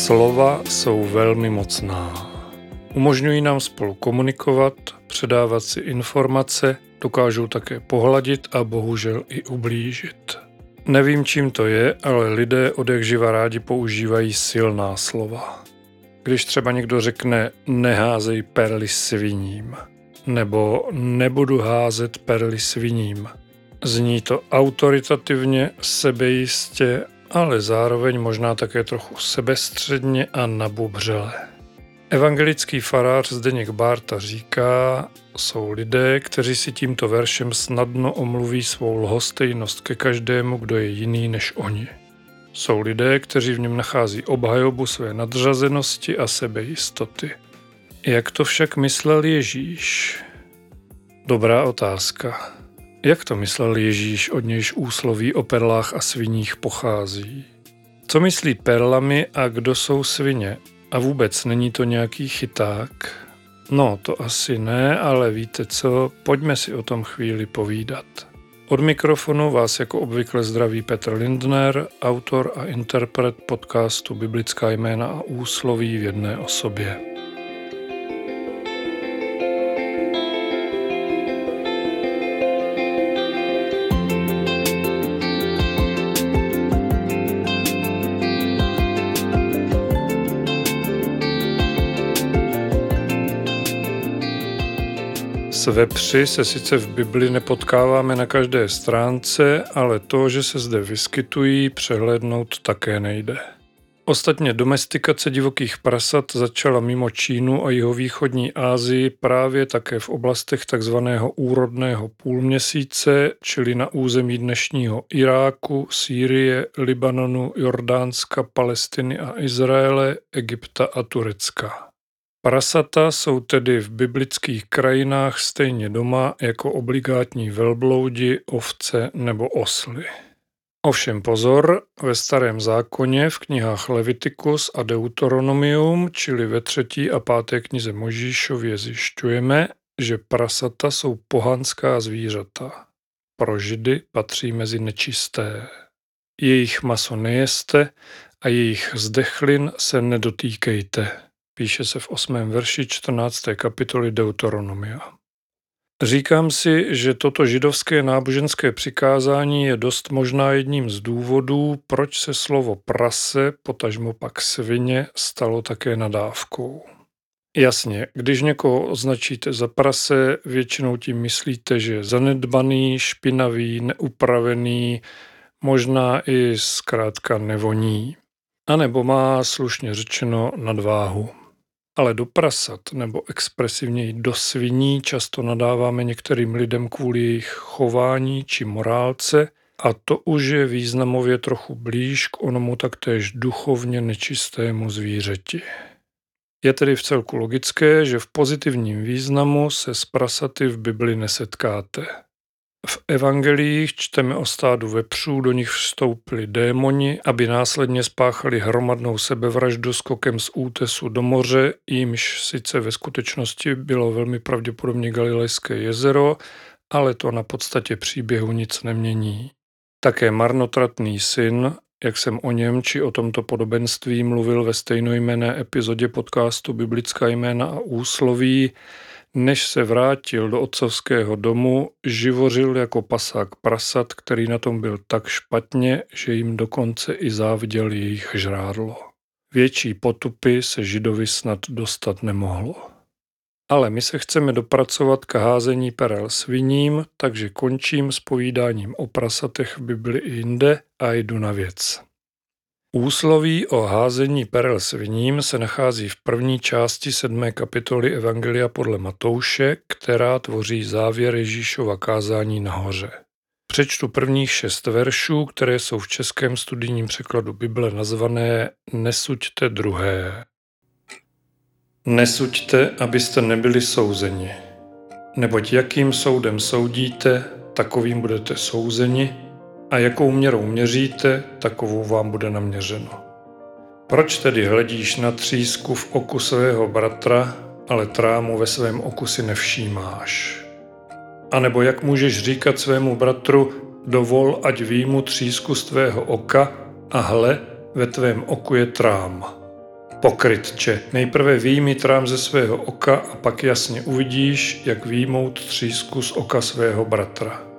Slova jsou velmi mocná. Umožňují nám spolu komunikovat, předávat si informace, dokážou také pohladit a bohužel i ublížit. Nevím, čím to je, ale lidé od jak živa rádi používají silná slova. Když třeba někdo řekne neházej perly sviním, nebo nebudu házet perly sviním. Zní to autoritativně, sebejistě, ale zároveň možná také trochu sebestředně a nabubřele. Evangelický farář Zdeněk Bárta říká, jsou lidé, kteří si tímto veršem snadno omluví svou lhostejnost ke každému, kdo je jiný než oni. Jsou lidé, kteří v něm nachází obhajobu své nadřazenosti a sebejistoty. Jak to však myslel Ježíš? Dobrá otázka. Jak to myslel Ježíš, od nějž úsloví o perlách a sviních pochází? Co myslí perlami a kdo jsou svině? A vůbec není to nějaký chyták? No, to asi ne, ale víte co, pojďme si o tom chvíli povídat. Od mikrofonu vás jako obvykle zdraví Petr Lindner, autor a interpret podcastu Biblická jména a úsloví v jedné osobě. S vepři se sice v Bibli nepotkáváme na každé stránce, ale to, že se zde vyskytují, přehlédnout také nejde. Ostatně domestikace divokých prasat začala mimo Čínu a jihovýchodní Asii právě také v oblastech tzv. úrodného půlměsíce, čili na území dnešního Iráku, Sýrie, Libanonu, Jordánska, Palestiny a Izraele, Egypta a Turecka. Prasata jsou tedy v biblických krajinách stejně doma jako obligátní velbloudi, ovce nebo osly. Ovšem pozor, ve starém zákoně v knihách Leviticus a Deuteronomium, čili ve třetí a páté knize Možíšově zjišťujeme, že prasata jsou pohanská zvířata. Pro židy patří mezi nečisté. Jejich maso nejeste a jejich zdechlin se nedotýkejte píše se v 8. verši 14. kapitoly Deuteronomia. Říkám si, že toto židovské náboženské přikázání je dost možná jedním z důvodů, proč se slovo prase, potažmo pak svině, stalo také nadávkou. Jasně, když někoho označíte za prase, většinou tím myslíte, že je zanedbaný, špinavý, neupravený, možná i zkrátka nevoní. A nebo má slušně řečeno nadváhu. Ale do prasat nebo expresivněji do sviní často nadáváme některým lidem kvůli jejich chování či morálce a to už je významově trochu blíž k onomu taktéž duchovně nečistému zvířeti. Je tedy v celku logické, že v pozitivním významu se s prasaty v Bibli nesetkáte. V evangelích čteme o stádu vepřů, do nich vstoupili démoni, aby následně spáchali hromadnou sebevraždu skokem z útesu do moře, jímž sice ve skutečnosti bylo velmi pravděpodobně Galilejské jezero, ale to na podstatě příběhu nic nemění. Také marnotratný syn, jak jsem o něm či o tomto podobenství mluvil ve stejnojmené epizodě podcastu Biblická jména a úsloví, než se vrátil do otcovského domu, živořil jako pasák prasat, který na tom byl tak špatně, že jim dokonce i záviděl jejich žrádlo. Větší potupy se židovi snad dostat nemohlo. Ale my se chceme dopracovat k házení perel sviním, takže končím s povídáním o prasatech v Bibli i jinde a jdu na věc. Úsloví o házení perel sviním se nachází v první části sedmé kapitoly Evangelia podle Matouše, která tvoří závěr Ježíšova kázání nahoře. Přečtu prvních šest veršů, které jsou v českém studijním překladu Bible nazvané Nesuďte druhé. Nesuďte, abyste nebyli souzeni. Neboť jakým soudem soudíte, takovým budete souzeni, a jakou měrou měříte, takovou vám bude naměřeno. Proč tedy hledíš na třísku v oku svého bratra, ale trámu ve svém oku si nevšímáš? A nebo jak můžeš říkat svému bratru, dovol, ať výjmu třísku z tvého oka a hle, ve tvém oku je trám. Pokrytče, nejprve výjmi trám ze svého oka a pak jasně uvidíš, jak výjmout třísku z oka svého bratra.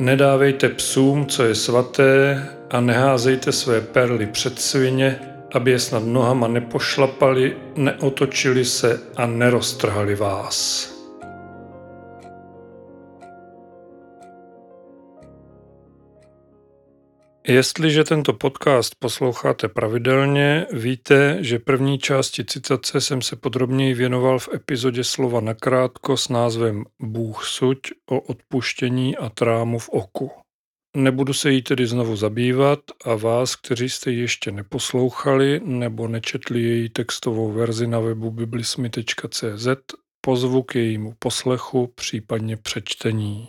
Nedávejte psům, co je svaté, a neházejte své perly před svině, aby je snad nohama nepošlapali, neotočili se a neroztrhali vás. Jestliže tento podcast posloucháte pravidelně, víte, že první části citace jsem se podrobněji věnoval v epizodě Slova nakrátko s názvem Bůh suď o odpuštění a trámu v oku. Nebudu se jí tedy znovu zabývat a vás, kteří jste ji ještě neposlouchali nebo nečetli její textovou verzi na webu biblismy.cz, pozvu k jejímu poslechu, případně přečtení.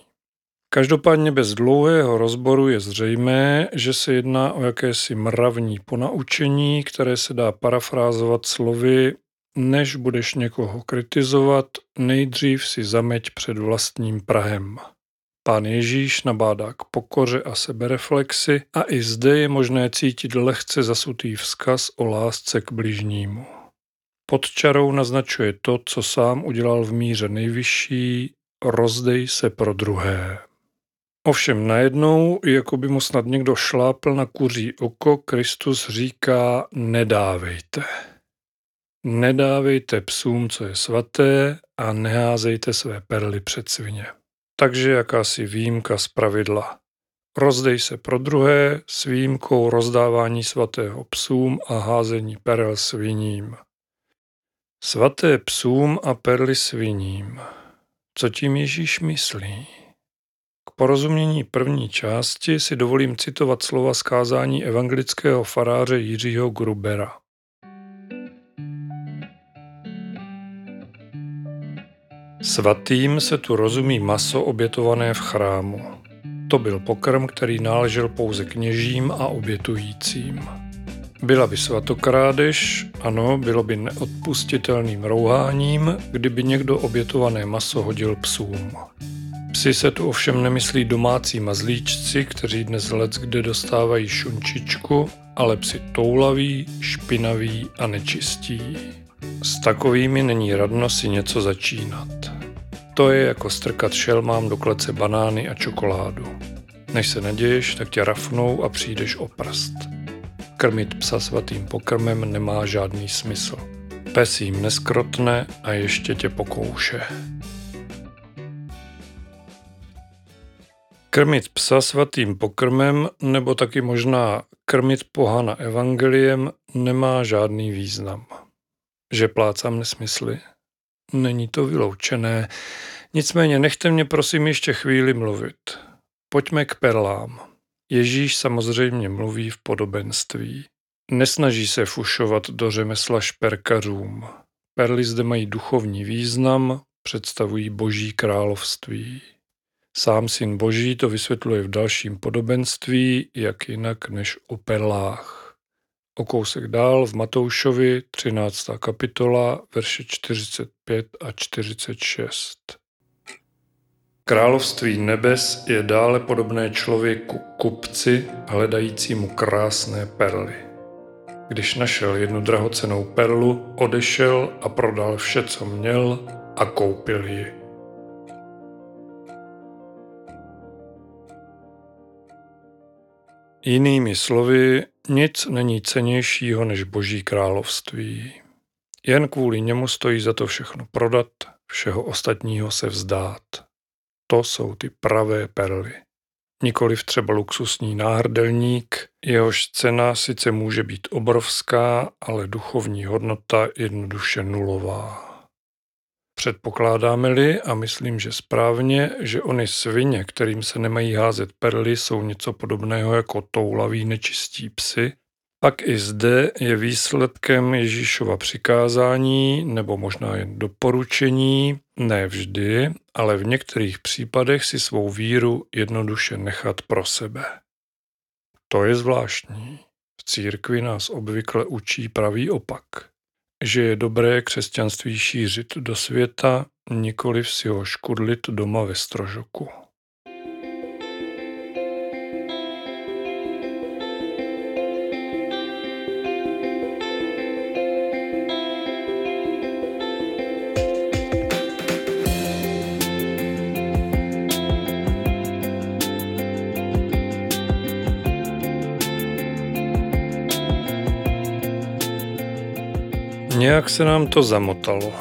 Každopádně bez dlouhého rozboru je zřejmé, že se jedná o jakési mravní ponaučení, které se dá parafrázovat slovy než budeš někoho kritizovat, nejdřív si zameď před vlastním Prahem. Pán Ježíš nabádá k pokoře a sebereflexi a i zde je možné cítit lehce zasutý vzkaz o lásce k bližnímu. Pod čarou naznačuje to, co sám udělal v míře nejvyšší, rozdej se pro druhé. Ovšem najednou, jako by mu snad někdo šlápl na kuří oko, Kristus říká nedávejte. Nedávejte psům, co je svaté a neházejte své perly před svině. Takže jakási výjimka z pravidla. Rozdej se pro druhé s výjimkou rozdávání svatého psům a házení perel sviním. Svaté psům a perly sviním. Co tím Ježíš myslí? Porozumění první části si dovolím citovat slova skázání evangelického faráře Jiřího Grubera. Svatým se tu rozumí maso obětované v chrámu. To byl pokrm, který náležel pouze kněžím a obětujícím. Byla by svatokrádež, ano, bylo by neodpustitelným rouháním, kdyby někdo obětované maso hodil psům. Psi se tu ovšem nemyslí domácí mazlíčci, kteří dnes let kde dostávají šunčičku, ale psi toulaví, špinaví a nečistí. S takovými není radno si něco začínat. To je jako strkat šelmám do klece banány a čokoládu. Než se naděješ, tak tě rafnou a přijdeš o prst. Krmit psa svatým pokrmem nemá žádný smysl. Pes jim neskrotne a ještě tě pokouše. Krmit psa svatým pokrmem nebo taky možná krmit pohana evangeliem nemá žádný význam. Že plácám nesmysly? Není to vyloučené. Nicméně nechte mě prosím ještě chvíli mluvit. Pojďme k perlám. Ježíš samozřejmě mluví v podobenství. Nesnaží se fušovat do řemesla šperkařům. Perly zde mají duchovní význam, představují boží království. Sám syn boží to vysvětluje v dalším podobenství, jak jinak než o perlách. O kousek dál v Matoušovi 13. kapitola, verše 45 a 46. Království nebes je dále podobné člověku kupci hledajícímu krásné perly. Když našel jednu drahocenou perlu, odešel a prodal vše, co měl a koupil ji. Jinými slovy, nic není cenějšího než Boží království. Jen kvůli němu stojí za to všechno prodat, všeho ostatního se vzdát. To jsou ty pravé perly. Nikoliv třeba luxusní náhrdelník, jehož cena sice může být obrovská, ale duchovní hodnota jednoduše nulová. Předpokládáme-li, a myslím, že správně, že ony svině, kterým se nemají házet perly, jsou něco podobného jako toulaví nečistí psy, pak i zde je výsledkem Ježíšova přikázání nebo možná jen doporučení, ne vždy, ale v některých případech si svou víru jednoduše nechat pro sebe. To je zvláštní. V církvi nás obvykle učí pravý opak že je dobré křesťanství šířit do světa, nikoliv si ho škudlit doma ve strožoku. Nějak se nám to zamotalo.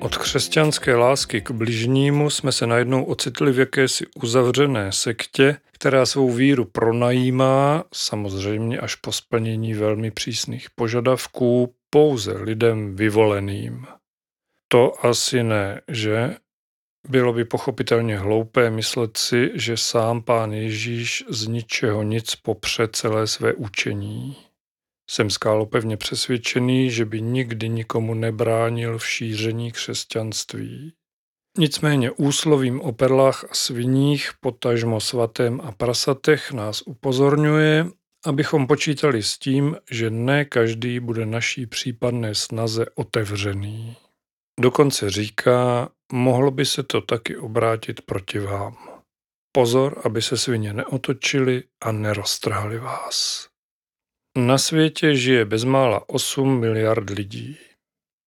Od křesťanské lásky k bližnímu jsme se najednou ocitli v jakési uzavřené sektě, která svou víru pronajímá, samozřejmě až po splnění velmi přísných požadavků, pouze lidem vyvoleným. To asi ne, že? Bylo by pochopitelně hloupé myslet si, že sám pán Ježíš z ničeho nic popře celé své učení. Jsem skálopevně přesvědčený, že by nikdy nikomu nebránil v šíření křesťanství. Nicméně úslovím o perlách a sviních, potažmo svatém a prasatech nás upozorňuje, abychom počítali s tím, že ne každý bude naší případné snaze otevřený. Dokonce říká, mohlo by se to taky obrátit proti vám. Pozor, aby se svině neotočili a neroztrhali vás. Na světě žije bezmála 8 miliard lidí.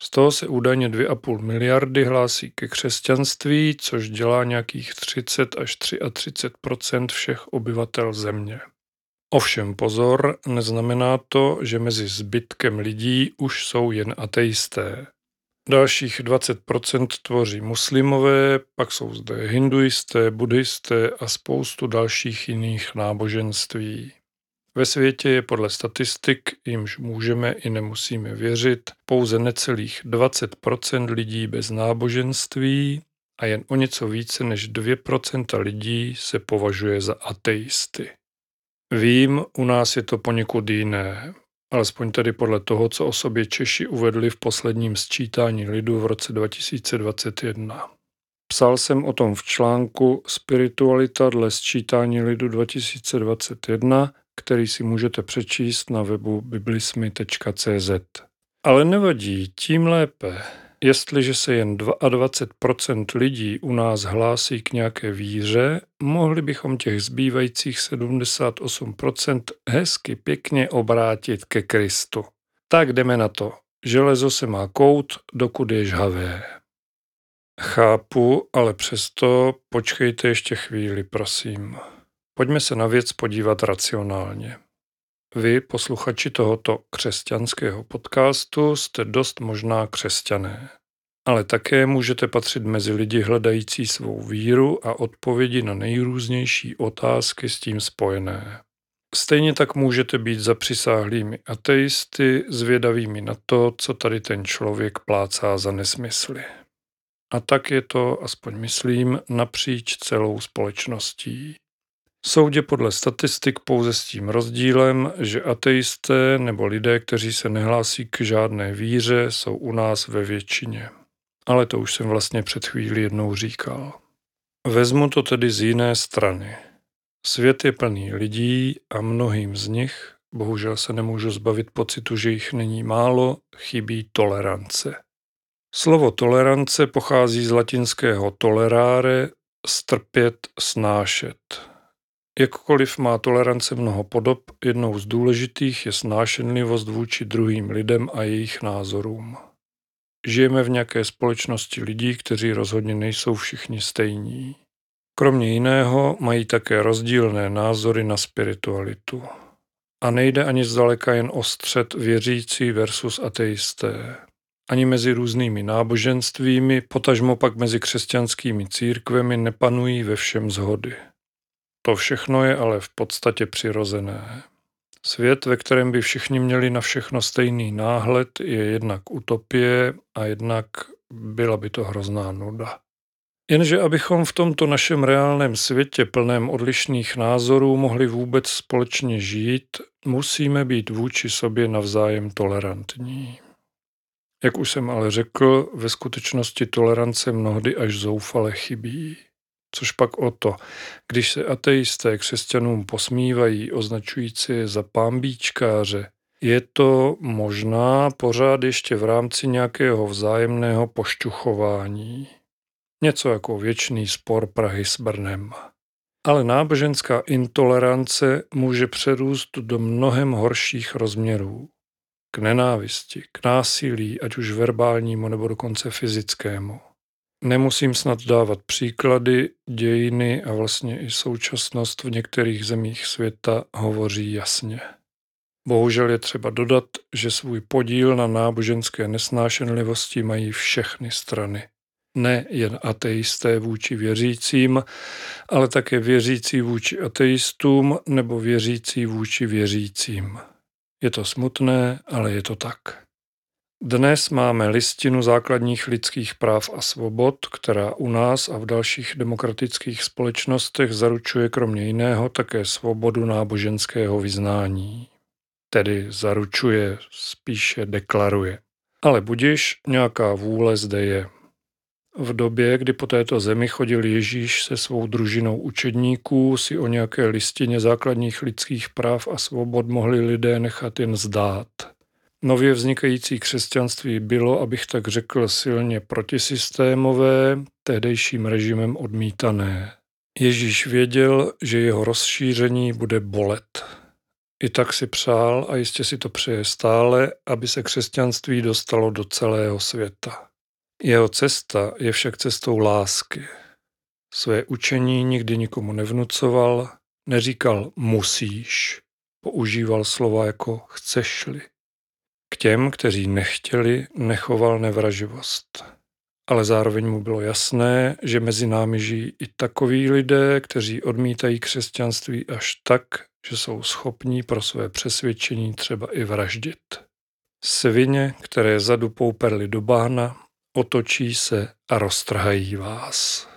Z toho se údajně 2,5 miliardy hlásí ke křesťanství, což dělá nějakých 30 až 33% všech obyvatel země. Ovšem pozor, neznamená to, že mezi zbytkem lidí už jsou jen ateisté. Dalších 20% tvoří muslimové, pak jsou zde hinduisté, buddhisté a spoustu dalších jiných náboženství. Ve světě je podle statistik, jimž můžeme i nemusíme věřit, pouze necelých 20% lidí bez náboženství a jen o něco více než 2% lidí se považuje za ateisty. Vím, u nás je to poněkud jiné, alespoň tedy podle toho, co o sobě Češi uvedli v posledním sčítání lidu v roce 2021. Psal jsem o tom v článku Spiritualita dle sčítání lidu 2021, který si můžete přečíst na webu biblismy.cz. Ale nevadí, tím lépe. Jestliže se jen 22% lidí u nás hlásí k nějaké víře, mohli bychom těch zbývajících 78% hezky pěkně obrátit ke Kristu. Tak jdeme na to. Železo se má kout, dokud je žhavé. Chápu, ale přesto počkejte ještě chvíli, prosím. Pojďme se na věc podívat racionálně. Vy, posluchači tohoto křesťanského podcastu, jste dost možná křesťané. Ale také můžete patřit mezi lidi hledající svou víru a odpovědi na nejrůznější otázky s tím spojené. Stejně tak můžete být zapřisáhlými ateisty, zvědavými na to, co tady ten člověk plácá za nesmysly. A tak je to, aspoň myslím, napříč celou společností. Soudě podle statistik pouze s tím rozdílem, že ateisté nebo lidé, kteří se nehlásí k žádné víře, jsou u nás ve většině. Ale to už jsem vlastně před chvílí jednou říkal. Vezmu to tedy z jiné strany. Svět je plný lidí a mnohým z nich, bohužel se nemůžu zbavit pocitu, že jich není málo, chybí tolerance. Slovo tolerance pochází z latinského tolerare, strpět, snášet. Jakkoliv má tolerance mnoho podob, jednou z důležitých je snášenlivost vůči druhým lidem a jejich názorům. Žijeme v nějaké společnosti lidí, kteří rozhodně nejsou všichni stejní. Kromě jiného mají také rozdílné názory na spiritualitu. A nejde ani zdaleka jen o střed věřící versus ateisté. Ani mezi různými náboženstvími, potažmo pak mezi křesťanskými církvemi nepanují ve všem zhody. To všechno je ale v podstatě přirozené. Svět, ve kterém by všichni měli na všechno stejný náhled, je jednak utopie a jednak byla by to hrozná nuda. Jenže abychom v tomto našem reálném světě plném odlišných názorů mohli vůbec společně žít, musíme být vůči sobě navzájem tolerantní. Jak už jsem ale řekl, ve skutečnosti tolerance mnohdy až zoufale chybí. Což pak o to, když se ateisté křesťanům posmívají, označující je za pámbíčkáře, je to možná pořád ještě v rámci nějakého vzájemného pošťuchování. Něco jako věčný spor Prahy s Brnem. Ale náboženská intolerance může přerůst do mnohem horších rozměrů. K nenávisti, k násilí, ať už verbálnímu nebo dokonce fyzickému. Nemusím snad dávat příklady, dějiny a vlastně i současnost v některých zemích světa hovoří jasně. Bohužel je třeba dodat, že svůj podíl na náboženské nesnášenlivosti mají všechny strany. Ne jen ateisté vůči věřícím, ale také věřící vůči ateistům nebo věřící vůči věřícím. Je to smutné, ale je to tak. Dnes máme listinu základních lidských práv a svobod, která u nás a v dalších demokratických společnostech zaručuje kromě jiného také svobodu náboženského vyznání. Tedy zaručuje, spíše deklaruje. Ale budiš, nějaká vůle zde je. V době, kdy po této zemi chodil Ježíš se svou družinou učedníků, si o nějaké listině základních lidských práv a svobod mohli lidé nechat jen zdát. Nově vznikající křesťanství bylo, abych tak řekl, silně protisystémové, tehdejším režimem odmítané. Ježíš věděl, že jeho rozšíření bude bolet. I tak si přál a jistě si to přeje stále, aby se křesťanství dostalo do celého světa. Jeho cesta je však cestou lásky. Své učení nikdy nikomu nevnucoval, neříkal musíš, používal slova jako chceš-li. K těm, kteří nechtěli, nechoval nevraživost. Ale zároveň mu bylo jasné, že mezi námi žijí i takoví lidé, kteří odmítají křesťanství až tak, že jsou schopní pro své přesvědčení třeba i vraždit. Svině, které zadupou perly do bahna, otočí se a roztrhají vás.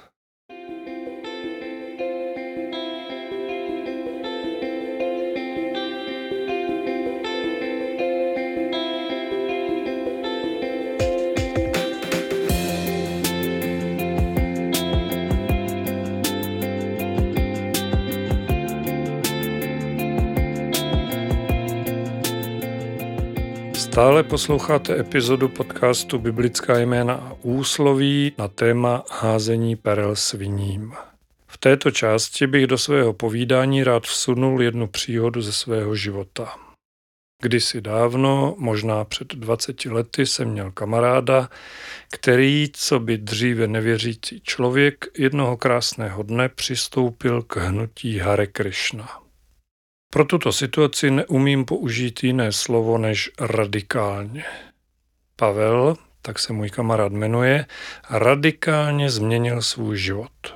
Stále posloucháte epizodu podcastu Biblická jména a úsloví na téma házení perel sviním. V této části bych do svého povídání rád vsunul jednu příhodu ze svého života. Kdysi dávno, možná před 20 lety, jsem měl kamaráda, který, co by dříve nevěřící člověk, jednoho krásného dne přistoupil k hnutí Hare Krishna. Pro tuto situaci neumím použít jiné slovo než radikálně. Pavel, tak se můj kamarád jmenuje, radikálně změnil svůj život.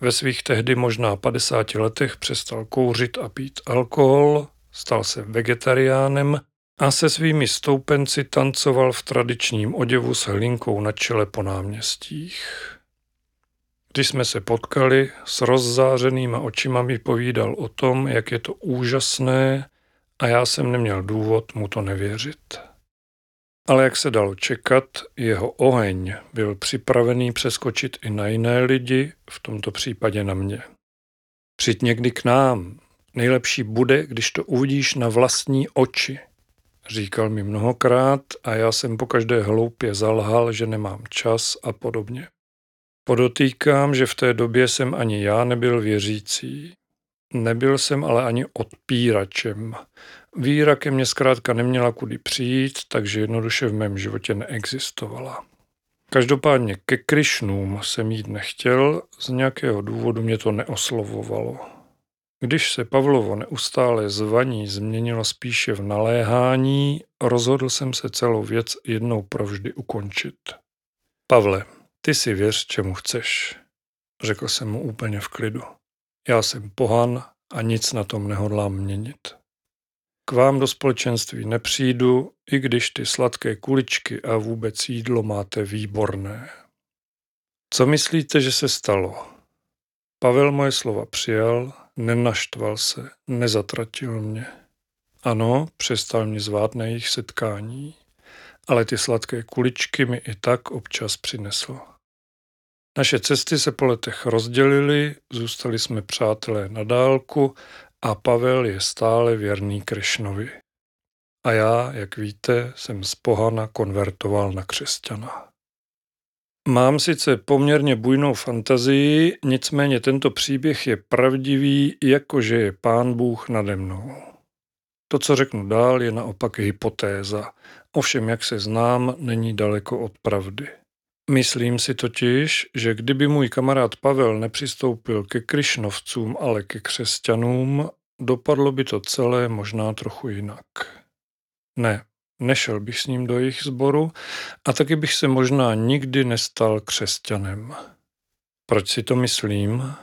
Ve svých tehdy možná 50 letech přestal kouřit a pít alkohol, stal se vegetariánem a se svými stoupenci tancoval v tradičním oděvu s hlinkou na čele po náměstích. Když jsme se potkali, s rozzářenýma očima mi povídal o tom, jak je to úžasné a já jsem neměl důvod mu to nevěřit. Ale jak se dalo čekat, jeho oheň byl připravený přeskočit i na jiné lidi, v tomto případě na mě. Přijď někdy k nám. Nejlepší bude, když to uvidíš na vlastní oči. Říkal mi mnohokrát a já jsem po každé hloupě zalhal, že nemám čas a podobně. Podotýkám, že v té době jsem ani já nebyl věřící. Nebyl jsem ale ani odpíračem. Víra ke mně zkrátka neměla kudy přijít, takže jednoduše v mém životě neexistovala. Každopádně ke Krišnům jsem jít nechtěl, z nějakého důvodu mě to neoslovovalo. Když se Pavlovo neustále zvaní změnilo spíše v naléhání, rozhodl jsem se celou věc jednou provždy ukončit. Pavle, ty si věř, čemu chceš, řekl jsem mu úplně v klidu. Já jsem pohan a nic na tom nehodlám měnit. K vám do společenství nepřijdu, i když ty sladké kuličky a vůbec jídlo máte výborné. Co myslíte, že se stalo? Pavel moje slova přijal, nenaštval se, nezatratil mě. Ano, přestal mě zvát na jejich setkání, ale ty sladké kuličky mi i tak občas přinesl. Naše cesty se po letech rozdělily, zůstali jsme přátelé na dálku a Pavel je stále věrný Krišnovi. A já, jak víte, jsem z pohana konvertoval na křesťana. Mám sice poměrně bujnou fantazii, nicméně tento příběh je pravdivý, jakože je pán Bůh nade mnou. To, co řeknu dál, je naopak hypotéza. Ovšem, jak se znám, není daleko od pravdy. Myslím si totiž, že kdyby můj kamarád Pavel nepřistoupil ke Krišnovcům, ale ke křesťanům, dopadlo by to celé možná trochu jinak. Ne, nešel bych s ním do jejich sboru a taky bych se možná nikdy nestal křesťanem. Proč si to myslím?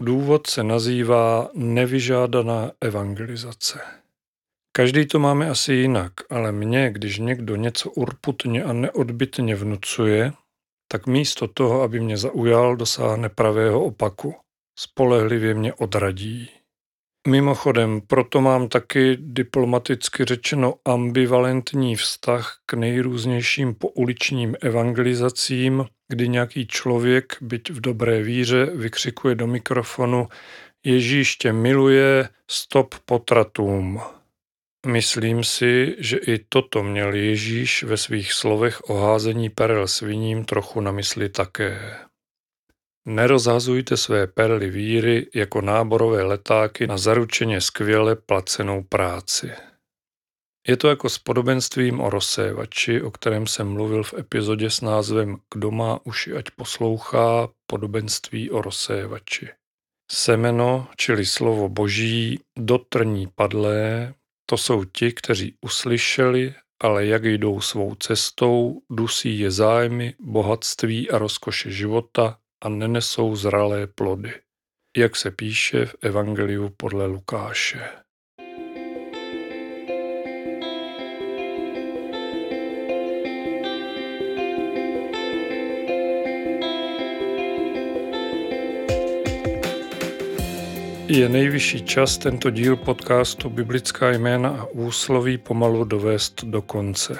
Důvod se nazývá nevyžádaná evangelizace. Každý to máme asi jinak, ale mně, když někdo něco urputně a neodbitně vnucuje, tak místo toho, aby mě zaujal, dosáhne pravého opaku. Spolehlivě mě odradí. Mimochodem, proto mám taky diplomaticky řečeno ambivalentní vztah k nejrůznějším pouličním evangelizacím, kdy nějaký člověk, byť v dobré víře, vykřikuje do mikrofonu Ježíš tě miluje, stop potratům. Myslím si, že i toto měl Ježíš ve svých slovech o házení perel sviním trochu na mysli také. Nerozhazujte své perly víry jako náborové letáky na zaručeně skvěle placenou práci. Je to jako s podobenstvím o rozsévači, o kterém jsem mluvil v epizodě s názvem Kdo má uši, ať poslouchá podobenství o rozsévači. Semeno, čili slovo boží, dotrní padlé, to jsou ti, kteří uslyšeli, ale jak jdou svou cestou, dusí je zájmy, bohatství a rozkoše života a nenesou zralé plody. Jak se píše v Evangeliu podle Lukáše. Je nejvyšší čas tento díl podcastu Biblická jména a úsloví pomalu dovést do konce.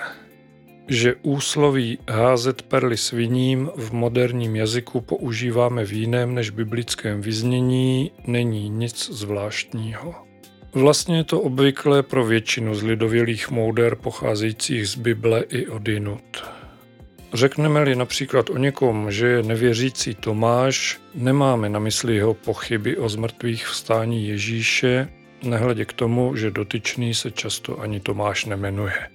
Že úsloví házet perly sviním v moderním jazyku používáme v jiném než biblickém vyznění, není nic zvláštního. Vlastně je to obvyklé pro většinu z lidovělých mouder pocházejících z Bible i odinut. Řekneme-li například o někom, že je nevěřící Tomáš, nemáme na mysli jeho pochyby o zmrtvých vstání Ježíše, nehledě k tomu, že dotyčný se často ani Tomáš nemenuje.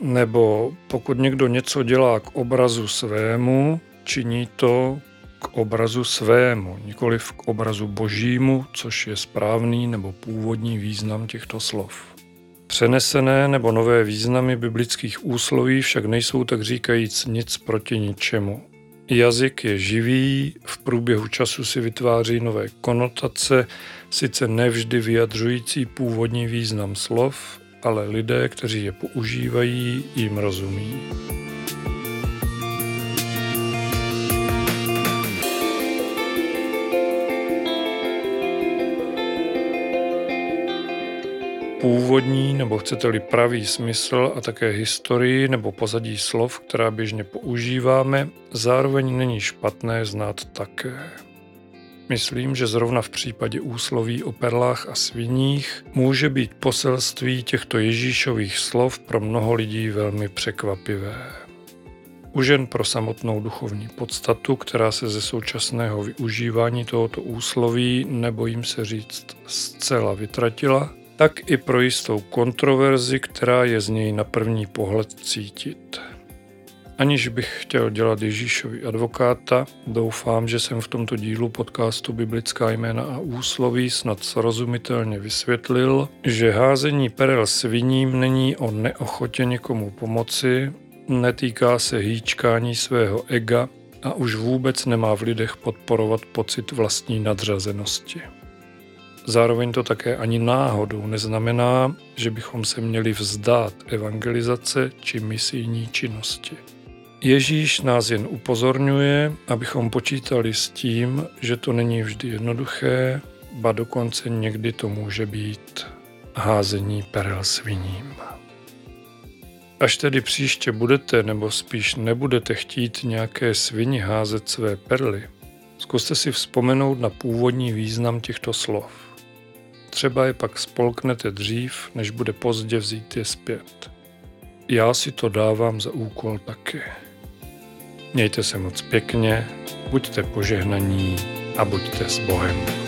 Nebo pokud někdo něco dělá k obrazu svému, činí to k obrazu svému, nikoliv k obrazu božímu, což je správný nebo původní význam těchto slov. Přenesené nebo nové významy biblických úsloví však nejsou tak říkajíc nic proti ničemu. Jazyk je živý, v průběhu času si vytváří nové konotace, sice nevždy vyjadřující původní význam slov, ale lidé, kteří je používají, jim rozumí. Původní nebo chcete-li pravý smysl a také historii nebo pozadí slov, která běžně používáme, zároveň není špatné znát také. Myslím, že zrovna v případě úsloví o perlách a sviních může být poselství těchto Ježíšových slov pro mnoho lidí velmi překvapivé. Už jen pro samotnou duchovní podstatu, která se ze současného využívání tohoto úsloví, nebojím se říct, zcela vytratila, tak i pro jistou kontroverzi, která je z něj na první pohled cítit. Aniž bych chtěl dělat Ježíšovi advokáta, doufám, že jsem v tomto dílu podcastu Biblická jména a úsloví snad srozumitelně vysvětlil, že házení perel sviním není o neochotě někomu pomoci, netýká se hýčkání svého ega a už vůbec nemá v lidech podporovat pocit vlastní nadřazenosti. Zároveň to také ani náhodou neznamená, že bychom se měli vzdát evangelizace či misijní činnosti. Ježíš nás jen upozorňuje, abychom počítali s tím, že to není vždy jednoduché, ba dokonce někdy to může být házení perel sviním. Až tedy příště budete, nebo spíš nebudete chtít nějaké svini házet své perly, zkuste si vzpomenout na původní význam těchto slov. Třeba je pak spolknete dřív, než bude pozdě vzít je zpět. Já si to dávám za úkol taky. Mějte se moc pěkně, buďte požehnaní a buďte s Bohem.